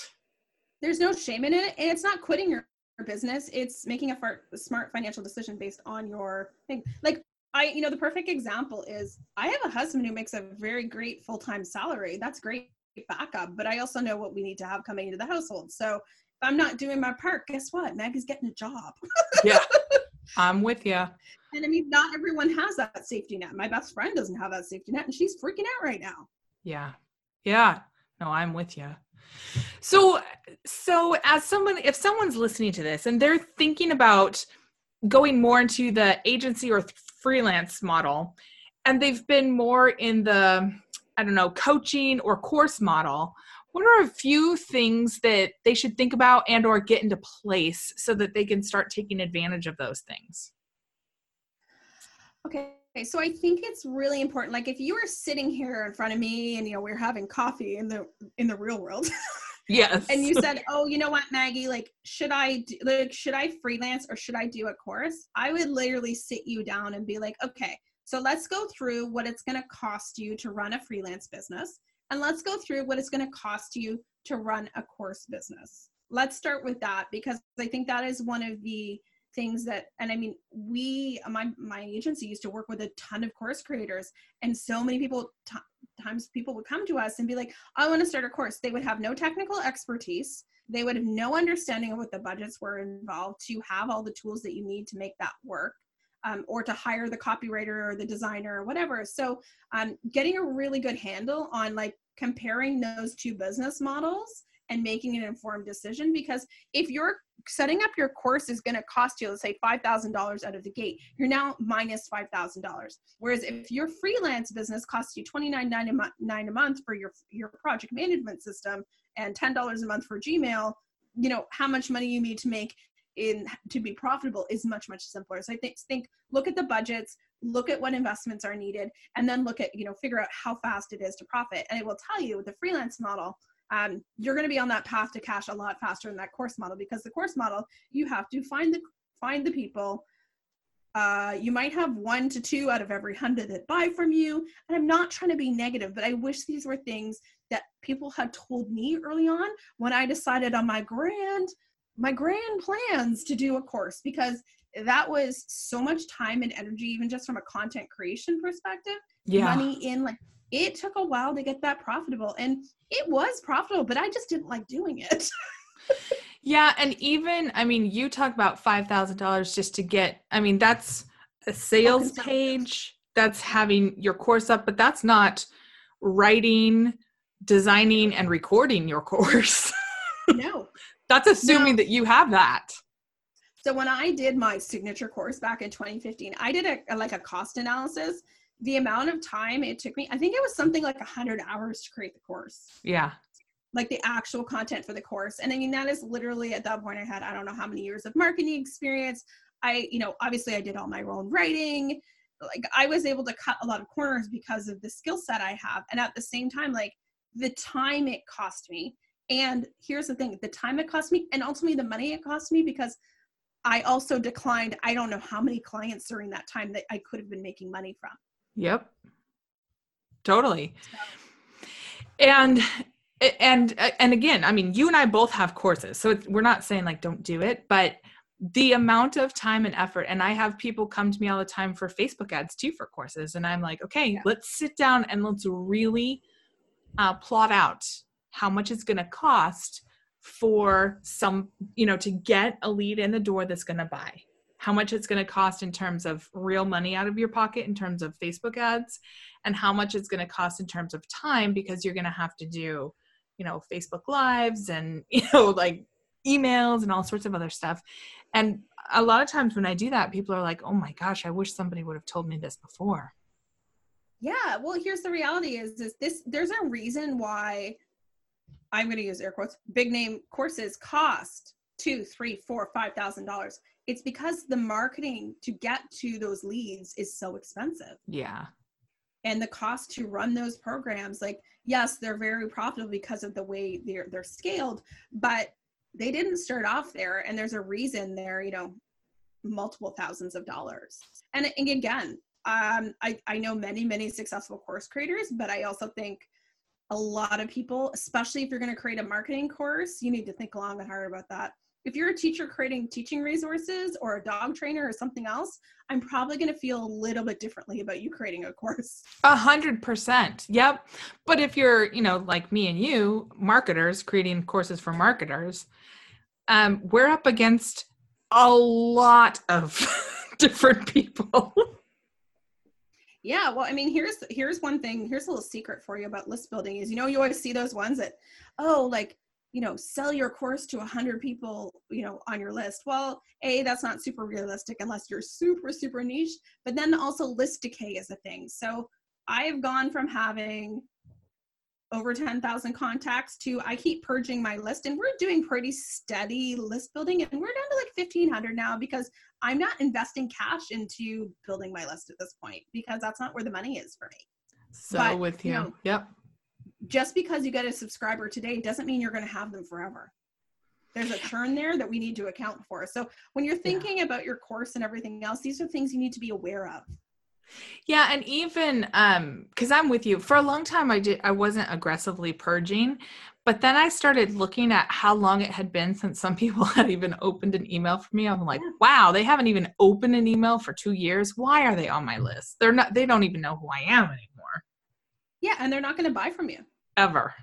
There's no shame in it. And it's not quitting your business. It's making a, far, smart financial decision based on your thing. Like I, you know, the perfect example is I have a husband who makes a very great full-time salary. That's great backup, but I also know what we need to have coming into the household. So if I'm not doing my part, guess what? Maggie's getting a job. yeah. [laughs] I'm with you. And I mean, not everyone has that safety net. My best friend doesn't have that safety net and she's freaking out right now. Yeah. Yeah. No, I'm with you. So, so as someone, if someone's listening to this and they're thinking about going more into the agency or freelance model, and they've been more in the, I don't know, coaching or course model, what are a few things that they should think about and or get into place so that they can start taking advantage of those things? Okay, so I think it's really important. Like if you were sitting here in front of me and you know we're having coffee in the in the real world. [laughs] yes. and you [laughs] said, "Oh, you know what, Maggie? Like, should I do, like should I freelance or should I do a course?" I would literally sit you down and be like, "Okay, so let's go through what it's going to cost you to run a freelance business, and let's go through what it's going to cost you to run a course business." Let's start with that because I think that is one of the things that and i mean we my my agency used to work with a ton of course creators and so many people t- times people would come to us and be like i want to start a course. They would have no technical expertise. They would have no understanding of what the budgets were involved to have all the tools that you need to make that work um, or to hire the copywriter or the designer or whatever. So um, getting a really good handle on like comparing those two business models and making an informed decision because if you're setting up your course is going to cost you let's say $5000 out of the gate you're now minus $5000 whereas if your freelance business costs you $29.99 a month for your your project management system and $10 a month for gmail you know how much money you need to make in to be profitable is much much simpler. So i think think look at the budgets look at what investments are needed and then look at you know figure out how fast it is to profit. And it will tell you with the freelance model um, you're going to be on that path to cash a lot faster in that course model because the course model you have to find the find the people. Uh, you might have one to two out of every hundred that buy from you and i'm not trying to be negative but i wish these were things that people had told me early on when i decided on my grand my grand plans to do a course because that was so much time and energy even just from a content creation perspective yeah. money in like it took a while to get that profitable and it was profitable but i just didn't like doing it. [laughs] Yeah and even i mean you talk about $5000 just to get i mean that's a sales page that's having your course up but that's not writing designing and recording your [laughs] course. No that's assuming that you have that so when i did my signature course back in 2015 i did a, a like a cost analysis the amount of time it took me, I think it was something like 100 hours to create the course. Yeah. Like the actual content for the course. And I mean, that is literally at that point, I had, I don't know how many years of marketing experience. I, you know, obviously I did all my own writing. Like I was able to cut a lot of corners because of the skill set I have. And at the same time, like the time it cost me. And here's the thing the time it cost me, and ultimately the money it cost me because I also declined, I don't know how many clients during that time that I could have been making money from. Yep. Totally. And and and again, I mean, you and I both have courses. So we're not saying like don't do it, but the amount of time and effort and I have people come to me all the time for Facebook ads too for courses and I'm like, "Okay, yeah. let's sit down and let's really uh, plot out how much it's going to cost for some, you know, to get a lead in the door that's going to buy. How much it's going to cost in terms of real money out of your pocket in terms of Facebook ads and how much it's going to cost in terms of time because you're going to have to do you know Facebook lives and [laughs] you know like emails and all sorts of other stuff. And a lot of times when I do that people are like oh my gosh I wish somebody would have told me this before. Yeah well here's the reality is, is this there's a reason why I'm going to use air quotes big name courses cost two three four five thousand dollars it's because the marketing to get to those leads is so expensive. Yeah. And the cost to run those programs, like, yes, they're very profitable because of the way they're they're scaled, but they didn't start off there and there's a reason they're, you know, multiple thousands of dollars. And, and again, um, I, I know many, many successful course creators, but I also think a lot of people, especially if you're going to create a marketing course, you need to think long and hard about that. If you're a teacher creating teaching resources or a dog trainer or something else, I'm probably going to feel a little bit differently about you creating a course. A hundred percent. Yep. But if you're, you know, like me and you, marketers creating courses for marketers, um, we're up against a lot of [laughs] different people. Yeah, well, I mean, here's here's one thing. Here's a little secret for you about list building is you know you always see those ones that, oh, like you know, sell your course to a hundred people, you know, on your list. Well, a that's not super realistic unless you're super super niche. But then also list decay is a thing. So I've gone from having over 10,000 contacts to I keep purging my list and we're doing pretty steady list building and we're down to like 1500 now because I'm not investing cash into building my list at this point because that's not where the money is for me. So but, with you, you know, yep. Just because you get a subscriber today doesn't mean you're going to have them forever. There's a churn there that we need to account for. So when you're thinking yeah. about your course and everything else, these are things you need to be aware of. Yeah, and even um cuz I'm with you. For a long time I did I wasn't aggressively purging, but then I started looking at how long it had been since some [laughs] people had even opened an email for me. I'm like, "Wow, they haven't even opened an email for 2 years. Why are they on my list? They're not they don't even know who I am anymore." Yeah, and they're not going to buy from you ever.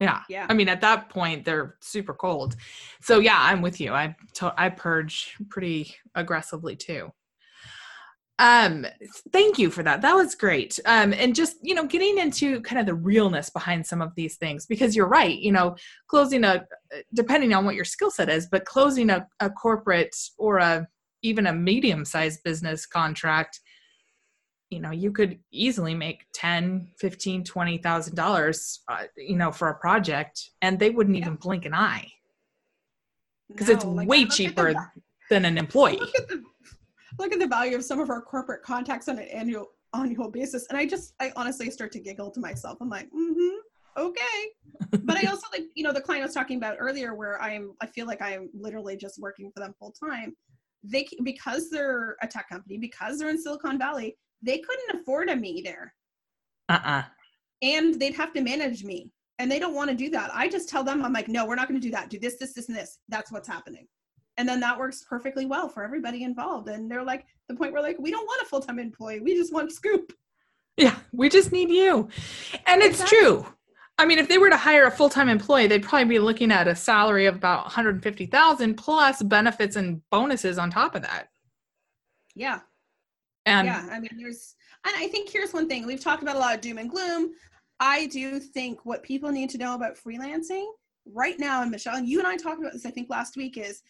Yeah. Yeah. I mean, at that point, they're super cold. So yeah, I'm with you. I to- I purge pretty aggressively too um thank you for that. That was great. Um and just you know getting into kind of the realness behind some of these things because you're right you know closing a depending on what your skill set is but closing a, a corporate or a even a medium sized business contract you know you could easily make 10 15 20 thousand uh, dollars you know for a project and they wouldn't yeah. even blink an eye. Because no, it's like way cheaper than an employee look at the value of some of our corporate contacts on an annual annual basis. And i just i honestly start to giggle to myself. I'm like mm-hmm okay. But i [laughs] also like you know the client i was talking about earlier where i'm i feel like i'm literally just working for them full time they because they're a tech company because they're in silicon valley they couldn't afford a me there. Uh-uh. And they'd have to manage me. And they don't want to do that. I just tell them i'm like no we're not going to do that. Do this this this and this. That's what's happening and then that works perfectly well for everybody involved. And they're like the point where like we don't want a full-time employee. We just want scoop. Yeah we just need you. And it's exactly. true. I mean if they were to hire a full-time employee they'd probably be looking at a salary of about 150000 plus benefits and bonuses on top of that. Yeah. And yeah i mean there's and i think here's one thing. We've talked about a lot of doom and gloom. I do think what people need to know about freelancing right now and michelle and you and i talked about this i think last week is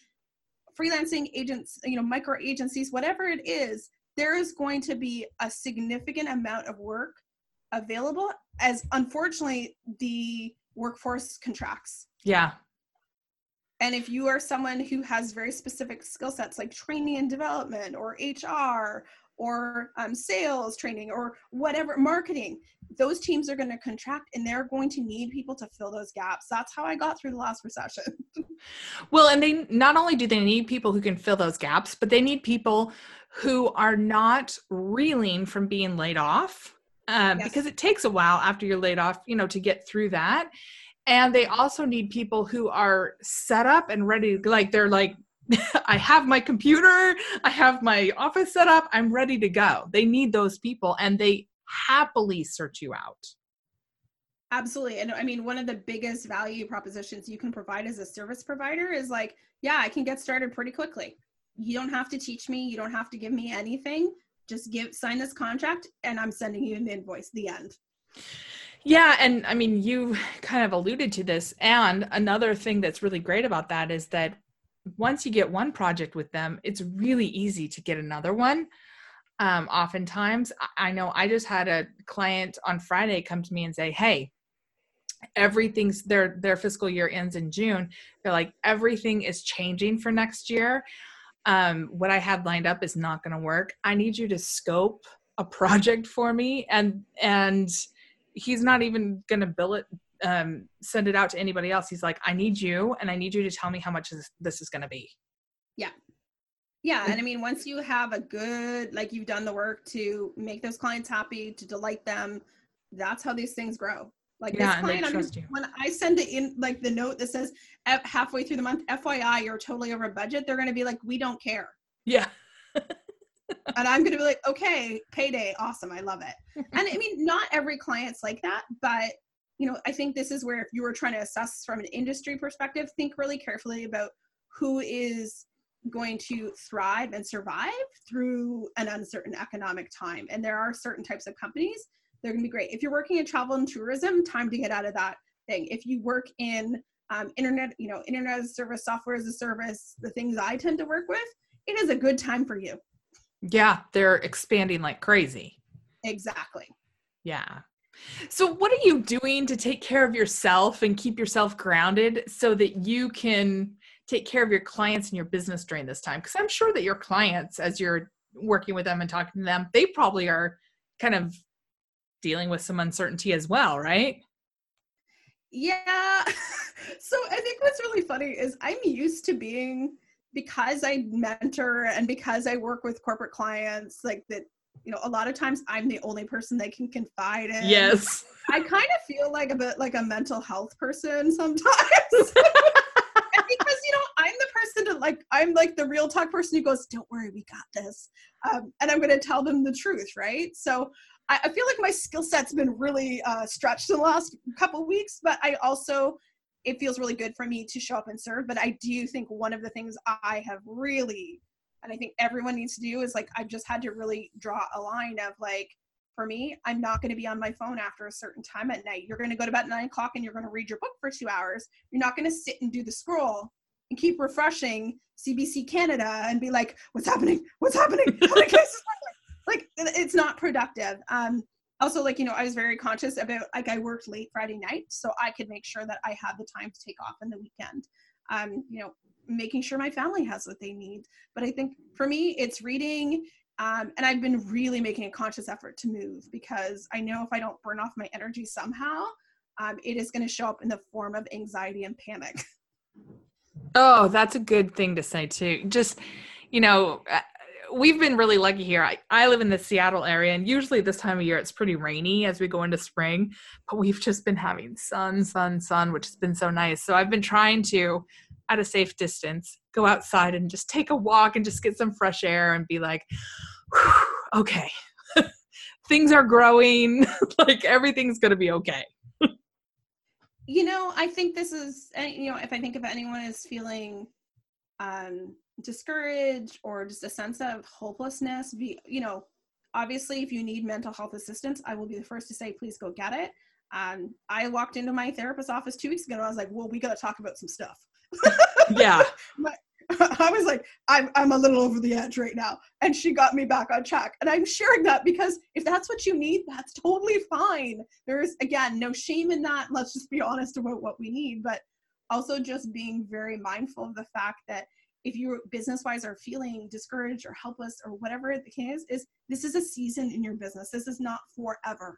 freelancing agents, you know, micro agencies, whatever it is, there is going to be a significant amount of work available as unfortunately the workforce contracts. Yeah. And if you are someone who has very specific skill sets like training and development or HR or um, sales training or whatever marketing those teams are going to contract and they're going to need people to fill those gaps. That's how i got through the last recession. [laughs] Well and they not only do they need people who can fill those gaps but they need people who are not reeling from being laid off um, yes. because it takes a while after you're laid off you know to get through that. And they also need people who are set up and ready like they're like [laughs] I have my computer, I have my office set up, I'm ready to go. They need those people and they happily search you out. Absolutely. And I mean, one of the biggest value propositions you can provide as a service provider is like, yeah, I can get started pretty quickly. You don't have to teach me, you don't have to give me anything. Just give sign this contract and I'm sending you an invoice. The end. Yeah, and I mean, you kind of alluded to this. And another thing that's really great about that is that once you get one project with them, it's really easy to get another one. Um, oftentimes, I know I just had a client on Friday come to me and say, "Hey, everything's their their fiscal year ends in June. They're like everything is changing for next year. Um, what I had lined up is not going to work. I need you to scope a [laughs] project for me." And and he's not even going to bill it um, send it out to anybody else. He's like, I need you, and I need you to tell me how much this, this is going to be. Yeah, Yeah, and I mean, once you have a good, like you've done the work to make those clients happy, to delight them, that's how these things grow. Like Yeah, this client, I'm trust you. when I send it in, like the note that says "F- halfway through the month, FYI, you're totally over budget. They're going to be like, we don't care, Yeah. and I'm going to be like, okay, payday, awesome, I love it. and I mean, not every client's like that, but you know, I think this is where if you were trying to assess from an industry perspective, think really carefully about who is going to thrive and survive through an uncertain economic time. And there are certain types of companies they're going to be great. If you're working in travel and tourism, time to get out of that thing. If you work in um, internet, you know, internet as a service, software as a service, the things I tend to work with, it is a good time for you. Yeah. They're expanding like crazy. Exactly. Yeah. So, what are you doing to take care of yourself and keep yourself grounded so that you can take care of your clients and your business during this time? Because I'm sure that your clients, as you're working with them and talking to them, they probably are kind of dealing with some uncertainty as well, right? Yeah. [laughs] so I think what's really funny is I'm used to being because I mentor and because I work with corporate clients, like that, you know, a lot of times I'm the only person they can confide in. Yes. I kind of feel like a bit like a mental health person [laughs] sometimes. [laughs] Because you know, I'm the person to like, I'm like the real talk person who goes, "Don't worry, we got this," um, and I'm going to tell them the truth, right? So I, I feel like my skill set's been really uh, stretched in the last couple weeks, but I also it feels really good for me to show up and serve. But I do think one of the things I have really, and I think everyone needs to do is like I've just had to really draw a line of like for me, I'm not going to be on my phone after a certain time at night. You're going to go to bed at nine o'clock and you're going to read your book for two hours. You're not going to sit and do the scroll and keep refreshing CBC Canada and be like, what's happening? What's happening? How many cases are there?" Like, it's not productive. Um, also, like, you know, I was very conscious about, like, I worked late Friday night, so I could make sure that I had the time to take off in the weekend. Um, you know, making sure my family has what they need. But I think for me, it's reading, um, and I've been really making a conscious effort to move because I know if I don't burn off my energy somehow, um, it is going to show up in the form of anxiety and panic. [laughs] Oh, that's a good thing to say too. Just, you know, uh, we've been really lucky here. I, I live in the Seattle area, and usually this time of year it's pretty rainy as we go into spring, but we've just been having sun, sun, sun, which has been so nice. So I've been trying to, at a safe distance, go outside and just take a walk and just get some fresh air and be like, okay, [laughs] things are growing, [laughs] like everything's going to be okay. you know, I think this is, uh, you know, if I think if anyone is feeling um, discouraged or just a sense of hopelessness, be, you know, obviously, if you need mental health assistance, I will be the first to say, please go get it. Um, I walked into my therapist's office two weeks ago and I was like, well, we got to talk about some stuff. Yeah. [laughs] [laughs] I was like, I'm, I'm a little over the edge right now. And she got me back on track. And I'm sharing that because if that's what you need, that's totally fine. There's, again, no shame in that. Let's just be honest about what we need. But also just being very mindful of the fact that if you business wise are feeling discouraged or helpless or whatever the case is, is this is a season in your business. This is not forever.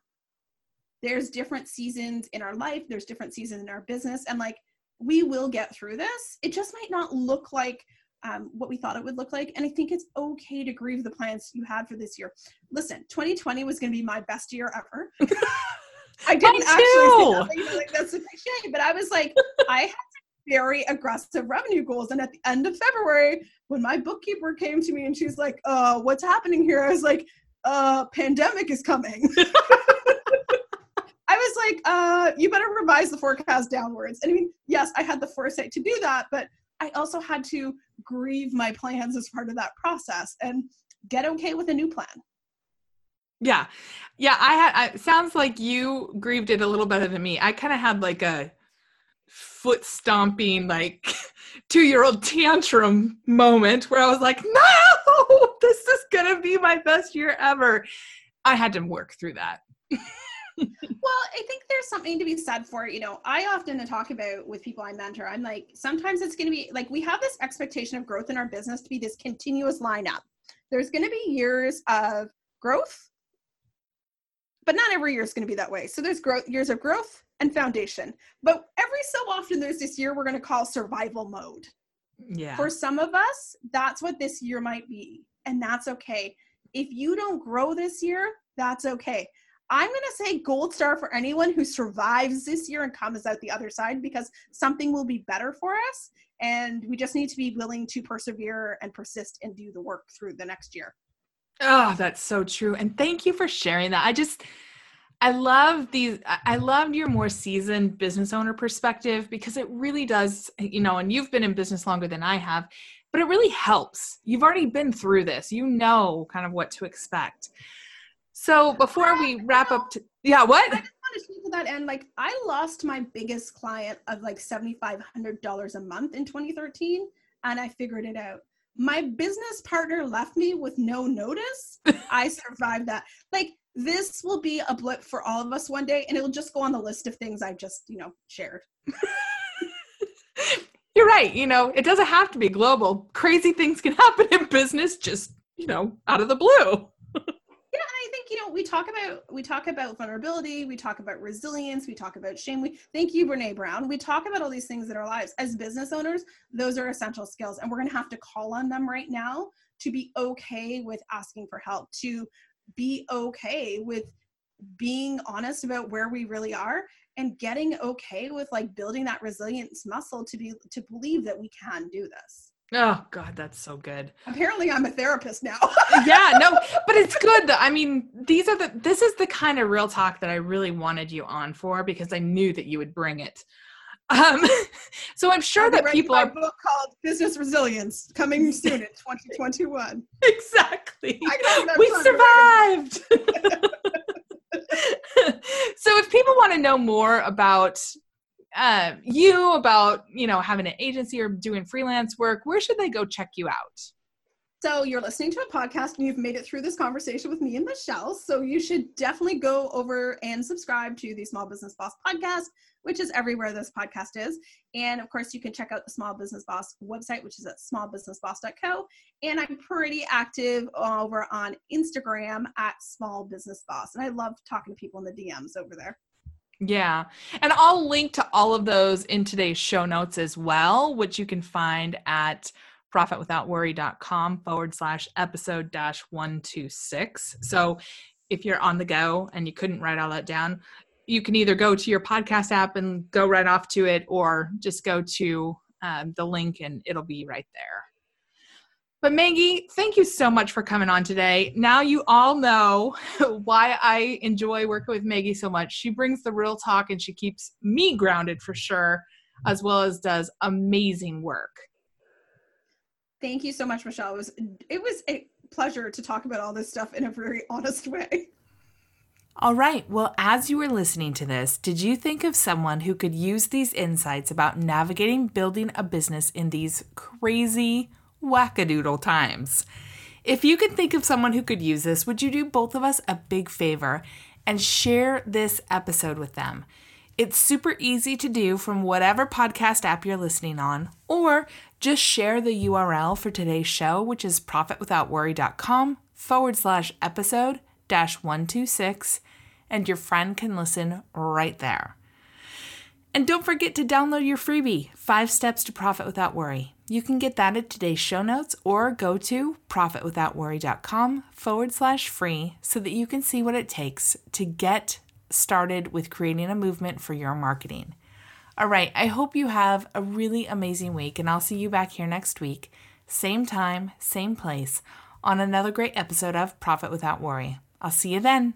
There's different seasons in our life, there's different seasons in our business. And like, we will get through this. It just might not look like um, what we thought it would look like. And I think it's okay to grieve the plans you had for this year. Listen, 2020 was going to be my best year ever. [laughs] I didn't actually say that, but, you know, like, that's a cliche, but I was like, [laughs] I had very aggressive revenue goals. And at the end of February, when my bookkeeper came to me and she's like, uh, what's happening here? I was like, uh, pandemic is coming. [laughs] Was like, uh, you better revise the forecast downwards. And I mean, yes, I had the foresight to do that, but I also had to grieve my plans as part of that process and get okay with a new plan. Yeah. Yeah. I had, I, sounds like you grieved it a little better than me. I kind of had like a foot stomping, like [laughs] two year old tantrum moment where I was like, no, [laughs] this is going to be my best year ever. I had to work through that. [laughs] [laughs] Well, I think there's something to be said for, you know, I often talk about with people I mentor, I'm like, sometimes it's going to be like we have this expectation of growth in our business to be this continuous lineup. There's going to be years of growth, but not every year is going to be that way. So there's growth, years of growth and foundation. But every so often, there's this year we're going to call survival mode. Yeah. For some of us, that's what this year might be, and that's okay. If you don't grow this year, that's okay. I'm going to say gold star for anyone who survives this year and comes out the other side because something will be better for us. And we just need to be willing to persevere and persist and do the work through the next year. Oh, that's so true. And thank you for sharing that. I just, I love these. I love your more seasoned business owner perspective because it really does, you know, and you've been in business longer than I have, but it really helps. You've already been through this, you know, kind of what to expect. So before we wrap up, to, yeah, what? I just want to speak to that end. Like, I lost my biggest client of like $7,500 a month in 2013, and I figured it out. My business partner left me with no notice. [laughs] I survived that. Like, this will be a blip for all of us one day, and it'll just go on the list of things I've just, you know, shared. [laughs] You're right. You know, it doesn't have to be global. Crazy things can happen in business just, you know, out of the blue you know we talk about we talk about vulnerability we talk about resilience we talk about shame we thank you brene brown. We talk about all these things in our lives. As business owners those are essential skills and we're going to have to call on them right now to be okay with asking for help to be okay with being honest about where we really are and getting okay with like building that resilience muscle to be to believe that we can do this Oh God, that's so good. Apparently, I'm a therapist now. [laughs] yeah, no, [laughs] but it's good. I mean, these are the. This is the kind of real talk that I really wanted you on for because I knew that you would bring it. Um, [laughs] so I'm sure that people are. book called Business Resilience coming soon in 2021. Exactly. We survived. so if people want to know more about uh, you about you know having an agency or doing freelance work where should they go check you out? So you're listening to a podcast and you've made it through this conversation with me and michelle. So you should definitely go over and subscribe to the small business boss podcast which is everywhere this podcast is. And of course you can check out the small business boss website which is at smallbusinessboss.co and i'm pretty active over on instagram at small business boss. And i love talking to people in the dms over there yeah. And I'll link to all of those in today's show notes as well, which you can find at profitwithoutworry.com forward slash episode dash 126. So if you're on the go and you couldn't write all that down, you can either go to your podcast app and go right off to it or just go to um, the link and it'll be right there. But Maggie, thank you so much for coming on today. Now you all know [laughs] why I enjoy working with Maggie so much. She brings the real talk and she keeps me grounded for sure, as well as does amazing work. Thank you so much, Michelle. It was it was a pleasure to talk about all this stuff in a very [laughs] honest way. All right. Well, as you were listening to this, did you think of someone who could use these insights about navigating building a business in these crazy wackadoodle times. If you could think of someone who could use this, would you do both of us a big favor and share this episode with them? It's super easy to do from whatever podcast app you're listening on, or just share the URL for today's show, which is profitwithoutworry.com forward slash episode dash 126, and your friend can listen right there. And don't forget to download your freebie, Five Steps to Profit Without Worry. You can get that at today's show notes or go to profitwithoutworry.com forward slash free so that you can see what it takes to get started with creating a movement for your marketing. All right, I hope you have a really amazing week, and I'll see you back here next week, same time, same place, on another great episode of Profit Without Worry. I'll see you then.